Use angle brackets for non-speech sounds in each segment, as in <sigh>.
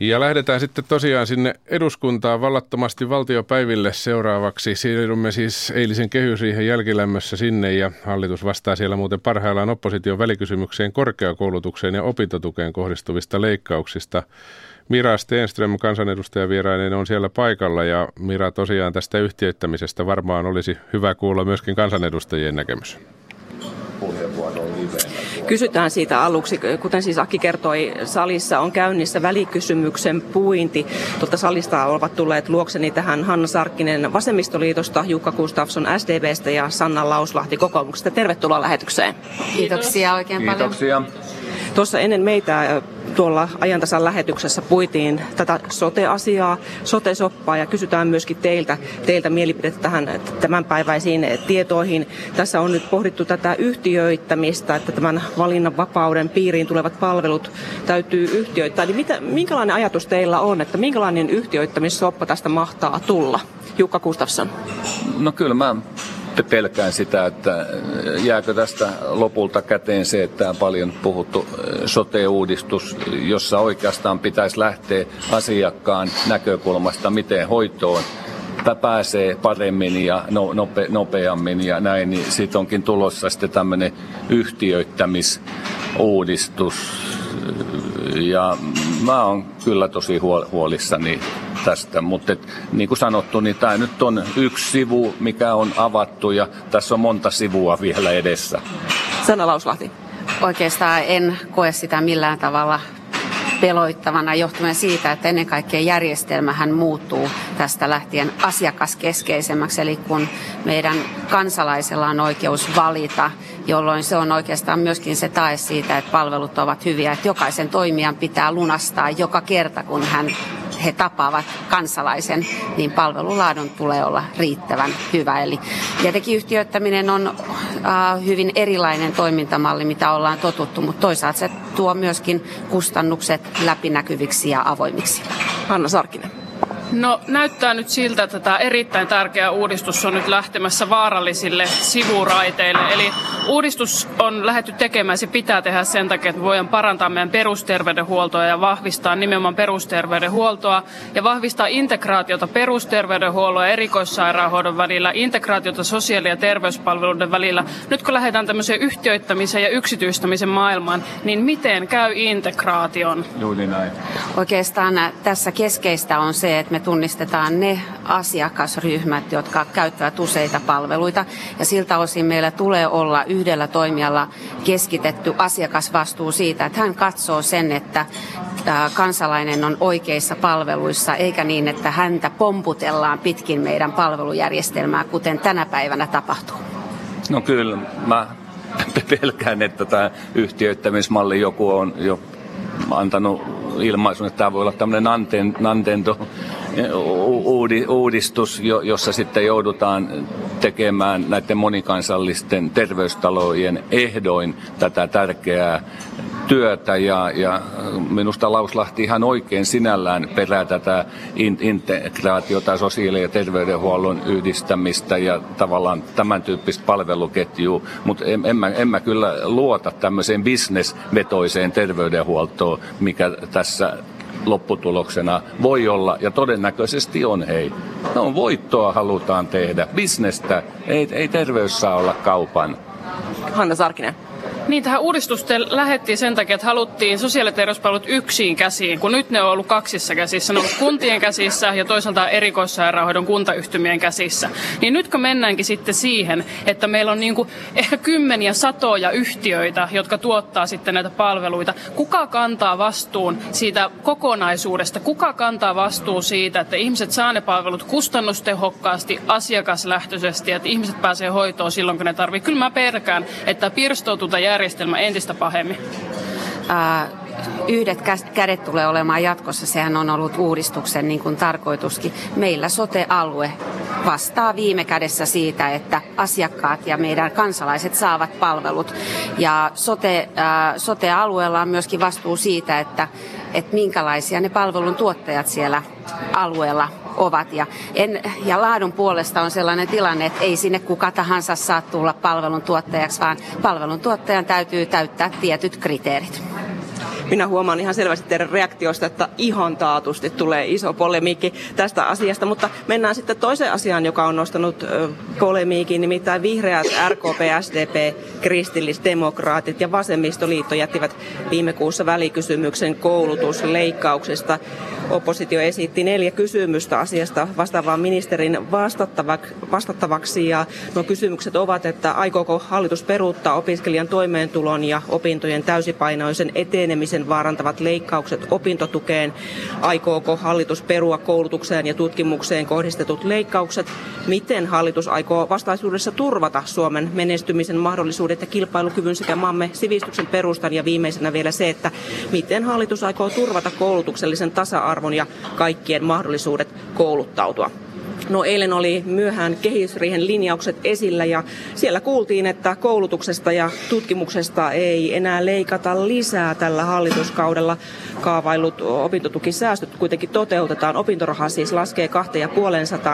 Ja lähdetään sitten tosiaan sinne eduskuntaan vallattomasti valtiopäiville seuraavaksi. Siirrymme siis eilisen kehysriihen jälkilämmössä sinne ja hallitus vastaa siellä muuten parhaillaan opposition välikysymykseen korkeakoulutukseen ja opintotukeen kohdistuvista leikkauksista. Mira Stenström, kansanedustajavierainen, on siellä paikalla ja Mira tosiaan tästä yhtiöittämisestä varmaan olisi hyvä kuulla myöskin kansanedustajien näkemys kysytään siitä aluksi. Kuten siis Aki kertoi, salissa on käynnissä välikysymyksen puinti. Tuolta salista ovat tulleet luokseni tähän Hanna Sarkkinen Vasemmistoliitosta, Jukka Gustafsson SDBstä ja Sanna Lauslahti kokoomuksesta. Tervetuloa lähetykseen. Kiitoksia oikein Kiitoksia. paljon. Tuossa ennen meitä tuolla ajantasan lähetyksessä puitiin tätä sote-asiaa, sote-soppaa ja kysytään myöskin teiltä, teiltä mielipidettä tähän tämänpäiväisiin tietoihin. Tässä on nyt pohdittu tätä yhtiöittämistä, että tämän valinnanvapauden piiriin tulevat palvelut täytyy yhtiöittää. Niin mitä, minkälainen ajatus teillä on, että minkälainen yhtiöittämissoppa tästä mahtaa tulla? Jukka Gustafsson. No kyllä mä pelkään sitä, että jääkö tästä lopulta käteen se, että on paljon puhuttu sote-uudistus, jossa oikeastaan pitäisi lähteä asiakkaan näkökulmasta, miten hoitoon pääsee paremmin ja no, nope, nopeammin ja näin, niin siitä onkin tulossa sitten tämmöinen yhtiöittämisuudistus. Ja mä oon kyllä tosi huolissani tästä. Mutta niin kuin sanottu, niin tämä nyt on yksi sivu, mikä on avattu ja tässä on monta sivua vielä edessä. Sanna Lauslahti. Oikeastaan en koe sitä millään tavalla peloittavana johtuen siitä, että ennen kaikkea järjestelmähän muuttuu tästä lähtien asiakaskeskeisemmäksi. Eli kun meidän kansalaisella on oikeus valita, jolloin se on oikeastaan myöskin se tae siitä, että palvelut ovat hyviä. Että jokaisen toimijan pitää lunastaa joka kerta, kun hän he tapaavat kansalaisen, niin palvelulaadun tulee olla riittävän hyvä. Eli tietenkin yhtiöittäminen on äh, hyvin erilainen toimintamalli, mitä ollaan totuttu, mutta toisaalta se tuo myöskin kustannukset läpinäkyviksi ja avoimiksi. Hanna Sarkinen. No näyttää nyt siltä, että tämä erittäin tärkeä uudistus on nyt lähtemässä vaarallisille sivuraiteille. Eli uudistus on lähetty tekemään, se pitää tehdä sen takia, että voidaan parantaa meidän perusterveydenhuoltoa ja vahvistaa nimenomaan perusterveydenhuoltoa ja vahvistaa integraatiota perusterveydenhuollon ja erikoissairaanhoidon välillä, integraatiota sosiaali- ja terveyspalveluiden välillä. Nyt kun lähdetään tämmöiseen yhtiöittämisen ja yksityistämisen maailmaan, niin miten käy integraation? Juuri näin. Oikeastaan tässä keskeistä on se, että me tunnistetaan ne asiakasryhmät, jotka käyttävät useita palveluita. Ja siltä osin meillä tulee olla yhdellä toimijalla keskitetty asiakasvastuu siitä, että hän katsoo sen, että kansalainen on oikeissa palveluissa, eikä niin, että häntä pomputellaan pitkin meidän palvelujärjestelmää, kuten tänä päivänä tapahtuu. No kyllä, mä <laughs> pelkään, että tämä yhtiöittämismalli joku on jo antanut ilmaisun, että tämä voi olla tämmöinen Nintendo uudistus, jossa sitten joudutaan tekemään näiden monikansallisten terveystalojen ehdoin tätä tärkeää työtä. Ja, ja minusta Lauslahti ihan oikein sinällään perää tätä integraatiota, sosiaali- ja terveydenhuollon yhdistämistä ja tavallaan tämän tyyppistä palveluketjua, mutta en, en, mä, en mä kyllä luota tämmöiseen bisnesvetoiseen terveydenhuoltoon, mikä tässä lopputuloksena voi olla, ja todennäköisesti on hei. No voittoa halutaan tehdä, bisnestä, ei, ei terveys saa olla kaupan. Hanna Sarkinen. Niin, tähän uudistusten lähettiin sen takia, että haluttiin sosiaali- ja terveyspalvelut yksin käsiin, kun nyt ne on ollut kaksissa käsissä. Ne on ollut kuntien käsissä ja toisaalta erikoissairaanhoidon kuntayhtymien käsissä. Niin nyt kun mennäänkin sitten siihen, että meillä on niinku ehkä kymmeniä satoja yhtiöitä, jotka tuottaa sitten näitä palveluita. Kuka kantaa vastuun siitä kokonaisuudesta? Kuka kantaa vastuun siitä, että ihmiset saa ne palvelut kustannustehokkaasti, asiakaslähtöisesti, että ihmiset pääsee hoitoon silloin, kun ne tarvitsee? Kyllä mä perkään, että pirstoutuu järjestelmä entistä pahemmin? Äh, yhdet kädet tulee olemaan jatkossa. Sehän on ollut uudistuksen niin kuin tarkoituskin. Meillä sote-alue vastaa viime kädessä siitä, että asiakkaat ja meidän kansalaiset saavat palvelut. Ja sote, äh, sote-alueella on myöskin vastuu siitä, että, että minkälaisia ne palvelun tuottajat siellä alueella ovat. Ja, en, ja laadun puolesta on sellainen tilanne, että ei sinne kuka tahansa saa tulla palveluntuottajaksi, vaan palveluntuottajan täytyy täyttää tietyt kriteerit. Minä huomaan ihan selvästi teidän reaktioista, että ihan taatusti tulee iso polemiikki tästä asiasta, mutta mennään sitten toiseen asiaan, joka on nostanut polemiikin, nimittäin vihreät, RKP, SDP, kristillisdemokraatit ja vasemmistoliitto jättivät viime kuussa välikysymyksen koulutusleikkauksista. Oppositio esitti neljä kysymystä asiasta vastaavaan ministerin vastattavaksi ja nuo kysymykset ovat, että aikooko hallitus peruuttaa opiskelijan toimeentulon ja opintojen täysipainoisen etenemisen vaarantavat leikkaukset opintotukeen, aikooko hallitus perua koulutukseen ja tutkimukseen kohdistetut leikkaukset, miten hallitus aikoo vastaisuudessa turvata Suomen menestymisen mahdollisuudet ja kilpailukyvyn sekä maamme sivistyksen perustan? Ja viimeisenä vielä se, että miten hallitus aikoo turvata koulutuksellisen tasa-arvon ja kaikkien mahdollisuudet kouluttautua. No eilen oli myöhään kehysriihen linjaukset esillä ja siellä kuultiin, että koulutuksesta ja tutkimuksesta ei enää leikata lisää tällä hallituskaudella. Kaavailut opintotukisäästöt kuitenkin toteutetaan. Opintoraha siis laskee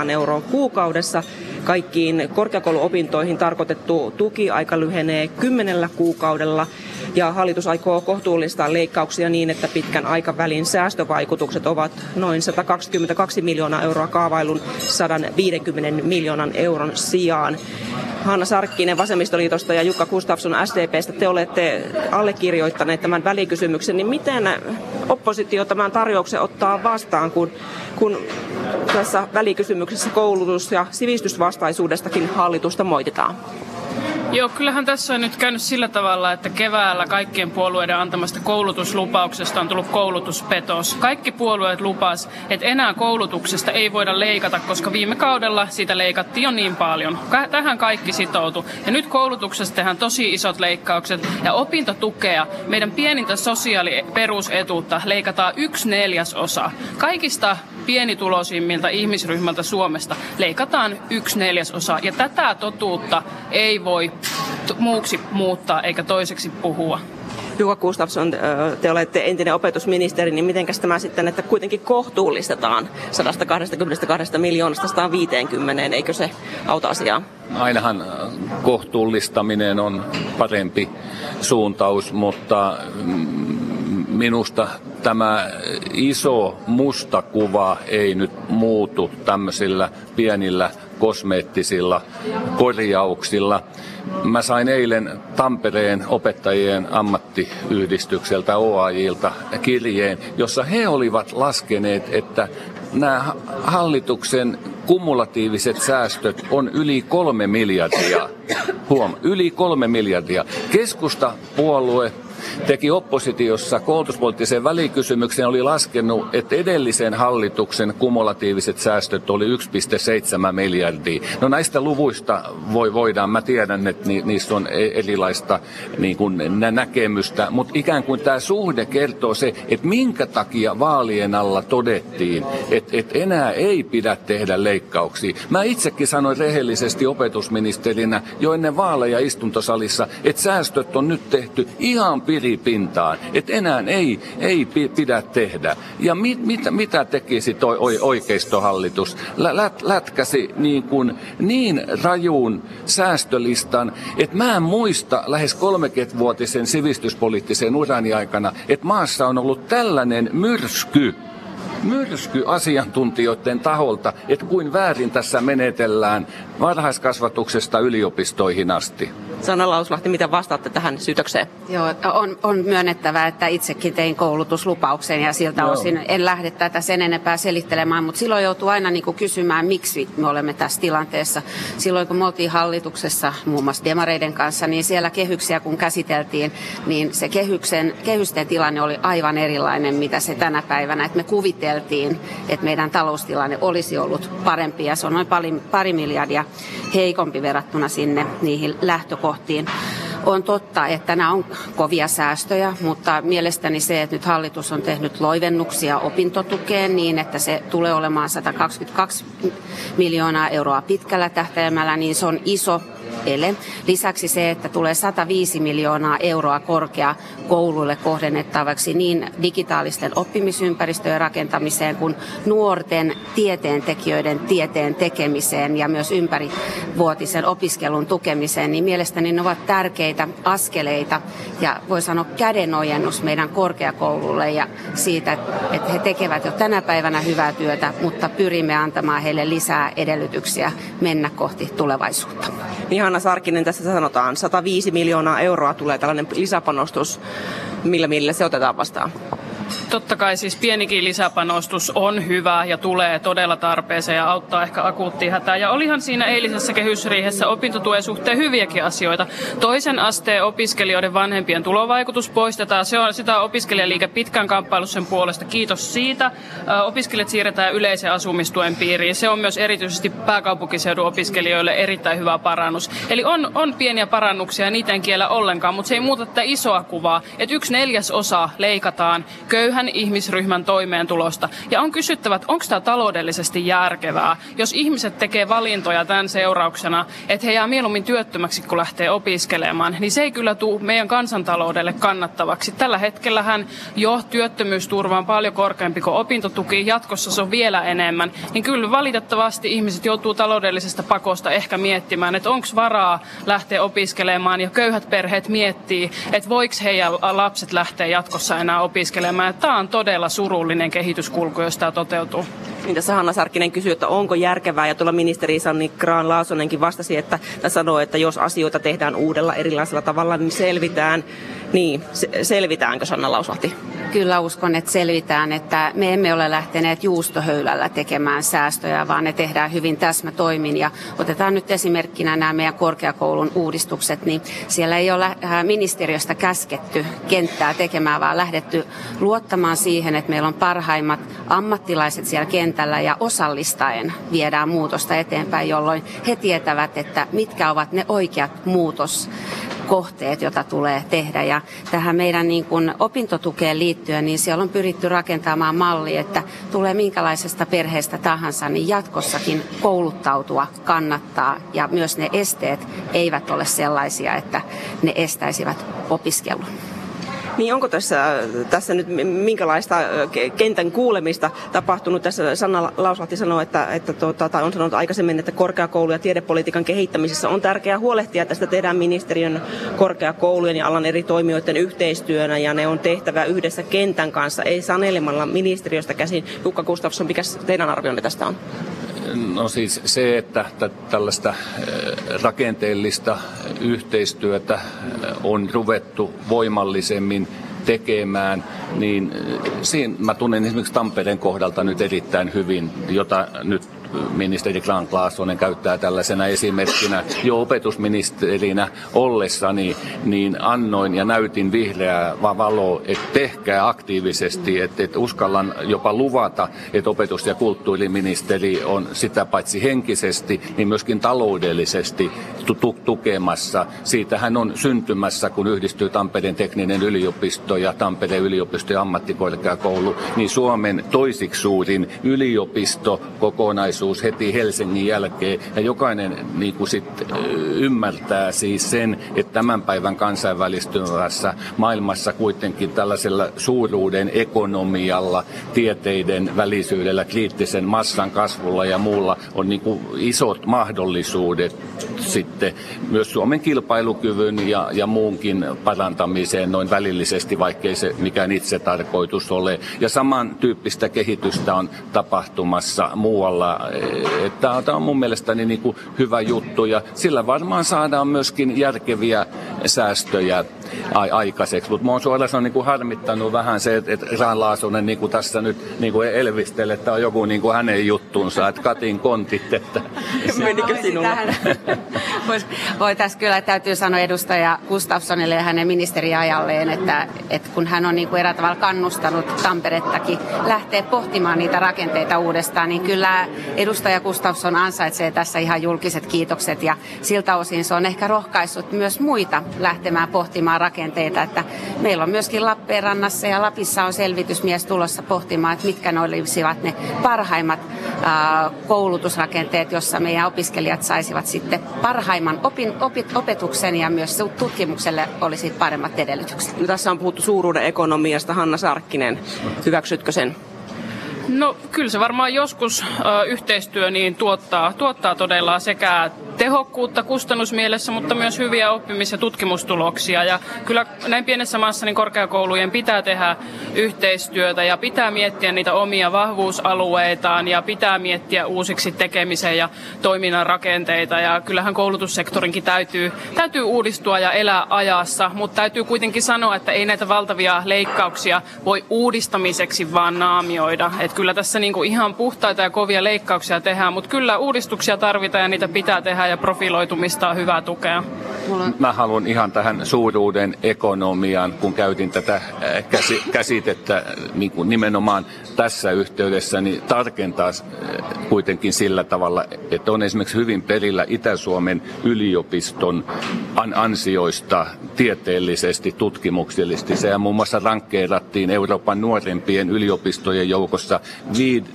2,5 euroa kuukaudessa. Kaikkiin korkeakouluopintoihin tarkoitettu tukiaika lyhenee kymmenellä kuukaudella ja hallitus aikoo kohtuullistaa leikkauksia niin, että pitkän aikavälin säästövaikutukset ovat noin 122 miljoonaa euroa kaavailun 150 miljoonan euron sijaan. Hanna Sarkkinen Vasemmistoliitosta ja Jukka Gustafsson SDPstä, te olette allekirjoittaneet tämän välikysymyksen, niin miten oppositio tämän tarjouksen ottaa vastaan, kun, kun tässä välikysymyksessä koulutus- ja sivistysvastaisuudestakin hallitusta moititaan? Joo, kyllähän tässä on nyt käynyt sillä tavalla, että keväällä kaikkien puolueiden antamasta koulutuslupauksesta on tullut koulutuspetos. Kaikki puolueet lupas, että enää koulutuksesta ei voida leikata, koska viime kaudella siitä leikattiin jo niin paljon. Tähän kaikki sitoutu. Ja nyt koulutuksesta tehdään tosi isot leikkaukset ja opintotukea, meidän pienintä sosiaaliperusetuutta leikataan yksi neljäsosa. Kaikista pienituloisimmilta ihmisryhmältä Suomesta leikataan yksi neljäsosa. Ja tätä totuutta ei voi muuksi muuttaa eikä toiseksi puhua. Jukka Gustafsson, te olette entinen opetusministeri, niin miten tämä sitten, että kuitenkin kohtuullistetaan 122 miljoonasta 150, eikö se auta asiaa? Ainahan kohtuullistaminen on parempi suuntaus, mutta mm, minusta tämä iso musta kuva ei nyt muutu tämmöisillä pienillä kosmeettisilla korjauksilla. Mä sain eilen Tampereen opettajien ammattiyhdistykseltä OAJilta kirjeen, jossa he olivat laskeneet, että nämä hallituksen kumulatiiviset säästöt on yli kolme miljardia. Huom, yli kolme miljardia. Keskusta puolue teki oppositiossa koulutuspoliittisen välikysymyksen oli laskenut, että edellisen hallituksen kumulatiiviset säästöt oli 1,7 miljardia. No näistä luvuista voi, voidaan, mä tiedän, että ni, niissä on e- erilaista niin kuin, näkemystä, mutta ikään kuin tämä suhde kertoo se, että minkä takia vaalien alla todettiin, että, että enää ei pidä tehdä leikkauksia. Mä itsekin sanoin rehellisesti opetusministerinä jo ennen vaaleja istuntosalissa, että säästöt on nyt tehty ihan piripintaan, että enää ei, ei pidä tehdä. Ja mit, mit, mitä tekisi toi oikeistohallitus? Lät, lätkäsi niin, kuin niin rajuun säästölistan, että mä en muista lähes 30-vuotisen sivistyspoliittisen urani aikana, että maassa on ollut tällainen myrsky, myrsky asiantuntijoiden taholta, että kuin väärin tässä menetellään varhaiskasvatuksesta yliopistoihin asti. Sanna Lauslahti, mitä vastaatte tähän syytökseen? Joo, on, on myönnettävää, että itsekin tein koulutuslupauksen ja siltä Joo. osin en lähde tätä sen enempää selittelemään, mutta silloin joutuu aina niin kuin kysymään, miksi me olemme tässä tilanteessa. Silloin kun me oltiin hallituksessa muun muassa demareiden kanssa, niin siellä kehyksiä kun käsiteltiin, niin se kehyksen, kehysten tilanne oli aivan erilainen, mitä se tänä päivänä. Et me kuviteltiin, että meidän taloustilanne olisi ollut parempi ja se on noin pari, pari miljardia heikompi verrattuna sinne niihin lähtökohtiin. On totta, että nämä on kovia säästöjä, mutta mielestäni se, että nyt hallitus on tehnyt loivennuksia opintotukeen niin, että se tulee olemaan 122 miljoonaa euroa pitkällä tähtäimellä, niin se on iso ele. Lisäksi se, että tulee 105 miljoonaa euroa korkeakouluille kohdennettavaksi niin digitaalisten oppimisympäristöjen rakentamiseen kuin nuorten tieteentekijöiden tieteen tekemiseen ja myös ympärivuotisen opiskelun tukemiseen, niin mielestäni ne ovat tärkeitä askeleita ja voi sanoa kädenojennus meidän korkeakoululle ja siitä, että he tekevät jo tänä päivänä hyvää työtä, mutta pyrimme antamaan heille lisää edellytyksiä mennä kohti tulevaisuutta. Niin Hanna Sarkinen, tässä sanotaan 105 miljoonaa euroa tulee tällainen lisäpanostus. Millä millä se otetaan vastaan? Totta kai siis pienikin lisäpanostus on hyvä ja tulee todella tarpeeseen ja auttaa ehkä akuuttiin hätään. Ja olihan siinä eilisessä kehysriihessä opintotuen suhteen hyviäkin asioita. Toisen asteen opiskelijoiden vanhempien tulovaikutus poistetaan. Se on sitä opiskelijaliike pitkän kamppailu sen puolesta. Kiitos siitä. Opiskelijat siirretään yleisen asumistuen piiriin. Se on myös erityisesti pääkaupunkiseudun opiskelijoille erittäin hyvä parannus. Eli on, on pieniä parannuksia, niitä en kiellä ollenkaan, mutta se ei muuta tätä isoa kuvaa, että yksi neljäs osa leikataan köyhän ihmisryhmän toimeentulosta. Ja on kysyttävä, että onko tämä taloudellisesti järkevää, jos ihmiset tekee valintoja tämän seurauksena, että he jää mieluummin työttömäksi, kun lähtee opiskelemaan, niin se ei kyllä tule meidän kansantaloudelle kannattavaksi. Tällä hetkellähän jo työttömyysturva on paljon korkeampi kuin opintotuki, jatkossa se on vielä enemmän. Niin kyllä valitettavasti ihmiset joutuu taloudellisesta pakosta ehkä miettimään, että onko varaa lähteä opiskelemaan ja köyhät perheet miettii, että voiko heidän lapset lähteä jatkossa enää opiskelemaan. Tämä on todella surullinen kehityskulku, jos tämä toteutuu. Niin tässä Hanna Sarkkinen kysyi, että onko järkevää, ja tuolla ministeri Sanni Graan Laasonenkin vastasi, että sanoi, että jos asioita tehdään uudella erilaisella tavalla, niin selvitään. Niin, selvitäänkö Sanna Lauslahti? Kyllä uskon, että selvitään, että me emme ole lähteneet juustohöylällä tekemään säästöjä, vaan ne tehdään hyvin täsmätoimin. Ja otetaan nyt esimerkkinä nämä meidän korkeakoulun uudistukset, niin siellä ei ole äh, ministeriöstä käsketty kenttää tekemään, vaan lähdetty luottamaan siihen, että meillä on parhaimmat ammattilaiset siellä kentällä ja osallistaen viedään muutosta eteenpäin, jolloin he tietävät, että mitkä ovat ne oikeat muutos kohteet, joita tulee tehdä. Ja tähän meidän niin kuin opintotukeen liittyen, niin siellä on pyritty rakentamaan malli, että tulee minkälaisesta perheestä tahansa, niin jatkossakin kouluttautua kannattaa. Ja myös ne esteet eivät ole sellaisia, että ne estäisivät opiskelun. Niin onko tässä, tässä nyt minkälaista kentän kuulemista tapahtunut? Tässä Sanna Lauslahti sanoi, että, että tuota, tai on sanonut aikaisemmin, että korkeakoulu- ja tiedepolitiikan kehittämisessä on tärkeää huolehtia, että sitä tehdään ministeriön korkeakoulujen ja alan eri toimijoiden yhteistyönä ja ne on tehtävä yhdessä kentän kanssa, ei sanelemalla ministeriöstä käsin. Jukka Gustafsson, mikä teidän arvionne tästä on? No siis se, että tällaista rakenteellista yhteistyötä on ruvettu voimallisemmin tekemään, niin siinä mä tunnen esimerkiksi Tampereen kohdalta nyt erittäin hyvin, jota nyt ministeri Grant Laasonen käyttää tällaisena esimerkkinä. Jo opetusministerinä ollessani niin annoin ja näytin vihreää valoa, että tehkää aktiivisesti, että, että uskallan jopa luvata, että opetus- ja kulttuuriministeri on sitä paitsi henkisesti, niin myöskin taloudellisesti tukemassa. Siitä hän on syntymässä, kun yhdistyy Tampereen tekninen yliopisto ja Tampereen yliopisto ja ammattikorkeakoulu, niin Suomen toisiksi suurin yliopisto kokonaisuus mahdollisuus heti Helsingin jälkeen. Ja jokainen niin kuin sit, ymmärtää siis sen, että tämän päivän kansainvälistyvässä maailmassa kuitenkin tällaisella suuruuden ekonomialla, tieteiden välisyydellä, kriittisen massan kasvulla ja muulla on niin kuin isot mahdollisuudet sitten myös Suomen kilpailukyvyn ja, ja muunkin parantamiseen noin välillisesti, vaikkei se mikään itse tarkoitus ole. Ja samantyyppistä kehitystä on tapahtumassa muualla Tämä on mun mielestäni niin kuin hyvä juttu ja sillä varmaan saadaan myöskin järkeviä säästöjä aikaiseksi. Mutta minua on suoraan niin kuin harmittanut vähän se, että, että Raan Laasonen niin kuin tässä nyt niin kuin elvistelee, että on joku niin kuin hänen juttunsa, että Katin kontit. Että... <laughs> Menikö sinulla? <laughs> Voitaisiin kyllä, täytyy sanoa edustaja Gustafssonille ja hänen ministeriajalleen, että, että kun hän on niin kuin eräällä tavalla kannustanut Tamperettakin lähteä pohtimaan niitä rakenteita uudestaan, niin kyllä edustaja Gustafsson ansaitsee tässä ihan julkiset kiitokset ja siltä osin se on ehkä rohkaissut myös muita lähtemään pohtimaan rakenteita, että meillä on myöskin Lappeenrannassa ja Lapissa on selvitysmies tulossa pohtimaan, että mitkä ne olisivat ne parhaimmat koulutusrakenteet, jossa meidän opiskelijat saisivat sitten parhaimman opin, opit, opetuksen ja myös tutkimukselle olisi paremmat edellytykset. No, tässä on puhuttu suuruuden ekonomiasta. Hanna Sarkkinen, hyväksytkö sen? No kyllä se varmaan joskus ö, yhteistyö niin tuottaa, tuottaa todella sekä tehokkuutta kustannusmielessä, mutta myös hyviä oppimis- ja tutkimustuloksia. Ja kyllä näin pienessä maassa niin korkeakoulujen pitää tehdä yhteistyötä ja pitää miettiä niitä omia vahvuusalueitaan ja pitää miettiä uusiksi tekemisen ja toiminnan rakenteita. Ja kyllähän koulutussektorinkin täytyy, täytyy uudistua ja elää ajassa, mutta täytyy kuitenkin sanoa, että ei näitä valtavia leikkauksia voi uudistamiseksi vaan naamioida. Et kyllä tässä niinku ihan puhtaita ja kovia leikkauksia tehdään, mutta kyllä uudistuksia tarvitaan ja niitä pitää tehdä ja profiloitumista on hyvä tukea. Mä haluan ihan tähän suuruuden ekonomiaan, kun käytin tätä äh, käsitettä niin kuin nimenomaan tässä yhteydessä, niin tarkentaa äh, kuitenkin sillä tavalla, että on esimerkiksi hyvin perillä Itä-Suomen yliopiston ansioista tieteellisesti, tutkimuksellisesti. Sehän muun muassa rankkeerattiin Euroopan nuorempien yliopistojen joukossa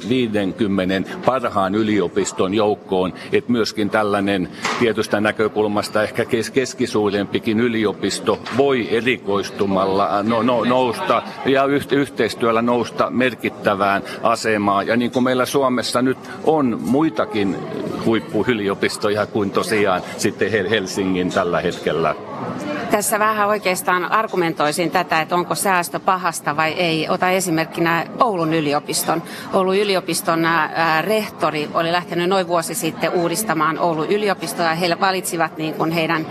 50 parhaan yliopiston joukkoon, että myöskin tällainen tietystä näkökulmasta ehkä kes- keskisuurempikin yliopisto voi erikoistumalla no, no, nousta ja yhteistyöllä nousta merkittävään asemaan. Ja niin kuin meillä Suomessa nyt on muitakin huippuyliopistoja kuin tosiaan sitten Helsingin tällä hetkellä. Tässä vähän oikeastaan argumentoisin tätä, että onko säästö pahasta vai ei. Ota esimerkkinä Oulun yliopiston. Oulun yliopiston rehtori oli lähtenyt noin vuosi sitten uudistamaan Oulun yliopistoa ja he valitsivat niin kuin heidän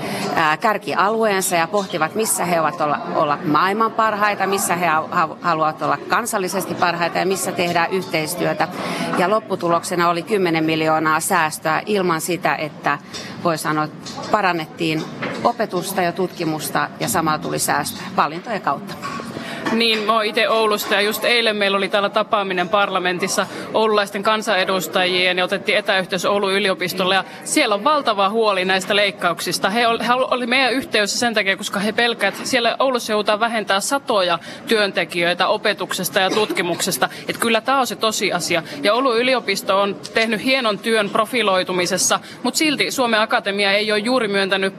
kärkialueensa ja pohtivat, missä he ovat olla, olla maailman parhaita, missä he haluavat olla kansallisesti parhaita ja missä tehdään yhteistyötä. Ja lopputuloksena oli 10 miljoonaa säästöä ilman sitä, että voi sanoa, parannettiin opetusta ja tutkimusta ja samalla tuli säästöä valintojen kautta. Niin, mä itse Oulusta ja just eilen meillä oli täällä tapaaminen parlamentissa oululaisten kansanedustajien ja otettiin etäyhteys Oulun yliopistolle ja siellä on valtava huoli näistä leikkauksista. He oli, meidän yhteydessä sen takia, koska he pelkäävät, että siellä Oulussa joudutaan vähentää satoja työntekijöitä opetuksesta ja tutkimuksesta. Että kyllä tämä on se tosiasia. Ja Oulun yliopisto on tehnyt hienon työn profiloitumisessa, mutta silti Suomen Akatemia ei ole juuri myöntänyt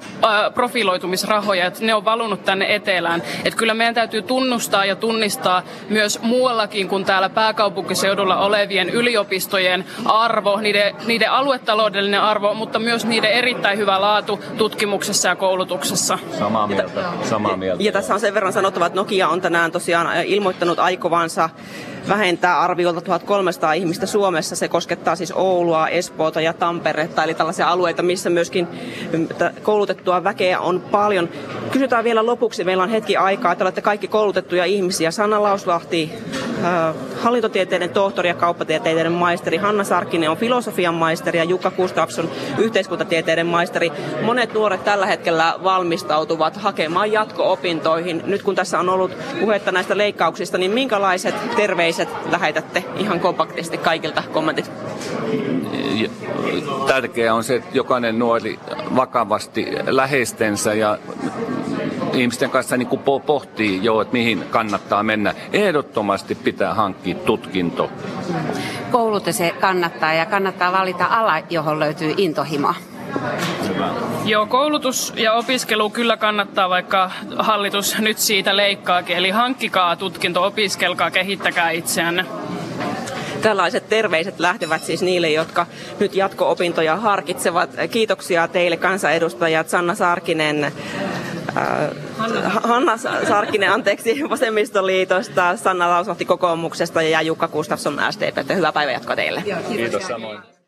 profiloitumisrahoja, että ne on valunut tänne etelään. Että kyllä meidän täytyy tunnustaa, tunnustaa ja tunnistaa myös muuallakin kuin täällä pääkaupunkiseudulla olevien yliopistojen arvo, niiden, niiden aluetaloudellinen arvo, mutta myös niiden erittäin hyvä laatu tutkimuksessa ja koulutuksessa. Samaa mieltä. Samaa mieltä. Ja tässä on sen verran sanottava, että Nokia on tänään tosiaan ilmoittanut aikovansa vähentää arviolta 1300 ihmistä Suomessa. Se koskettaa siis Oulua, Espoota ja Tamperetta, eli tällaisia alueita, missä myöskin mm, koulutettua väkeä on paljon. Kysytään vielä lopuksi, meillä on hetki aikaa, että olette kaikki koulutettuja ihmisiä. Sanna Lauslahti, äh, hallintotieteiden tohtori ja kauppatieteiden maisteri. Hanna Sarkkinen on filosofian maisteri ja Jukka Gustafsson yhteiskuntatieteiden maisteri. Monet nuoret tällä hetkellä valmistautuvat hakemaan jatko-opintoihin. Nyt kun tässä on ollut puhetta näistä leikkauksista, niin minkälaiset terveiset lähetätte ihan kompaktisti kaikilta kommentit? Tärkeää on se, että jokainen nuori vakavasti läheistensä ja ihmisten kanssa niin kuin pohtii jo, että mihin kannattaa mennä. Ehdottomasti pitää hankkia tutkinto. Koulutus se kannattaa ja kannattaa valita ala, johon löytyy intohimo. Joo, koulutus ja opiskelu kyllä kannattaa, vaikka hallitus nyt siitä leikkaakin. Eli hankkikaa tutkinto, opiskelkaa, kehittäkää itseänne. Tällaiset terveiset lähtevät siis niille, jotka nyt jatko-opintoja harkitsevat. Kiitoksia teille kansanedustajat Sanna Sarkinen, Hanna. Sarkkinen, anteeksi, Vasemmistoliitosta, Sanna Lauslahti kokoomuksesta ja Jukka Gustafsson SDP. Hyvää päivänjatkoa teille. Kiitos, Kiitos samoin.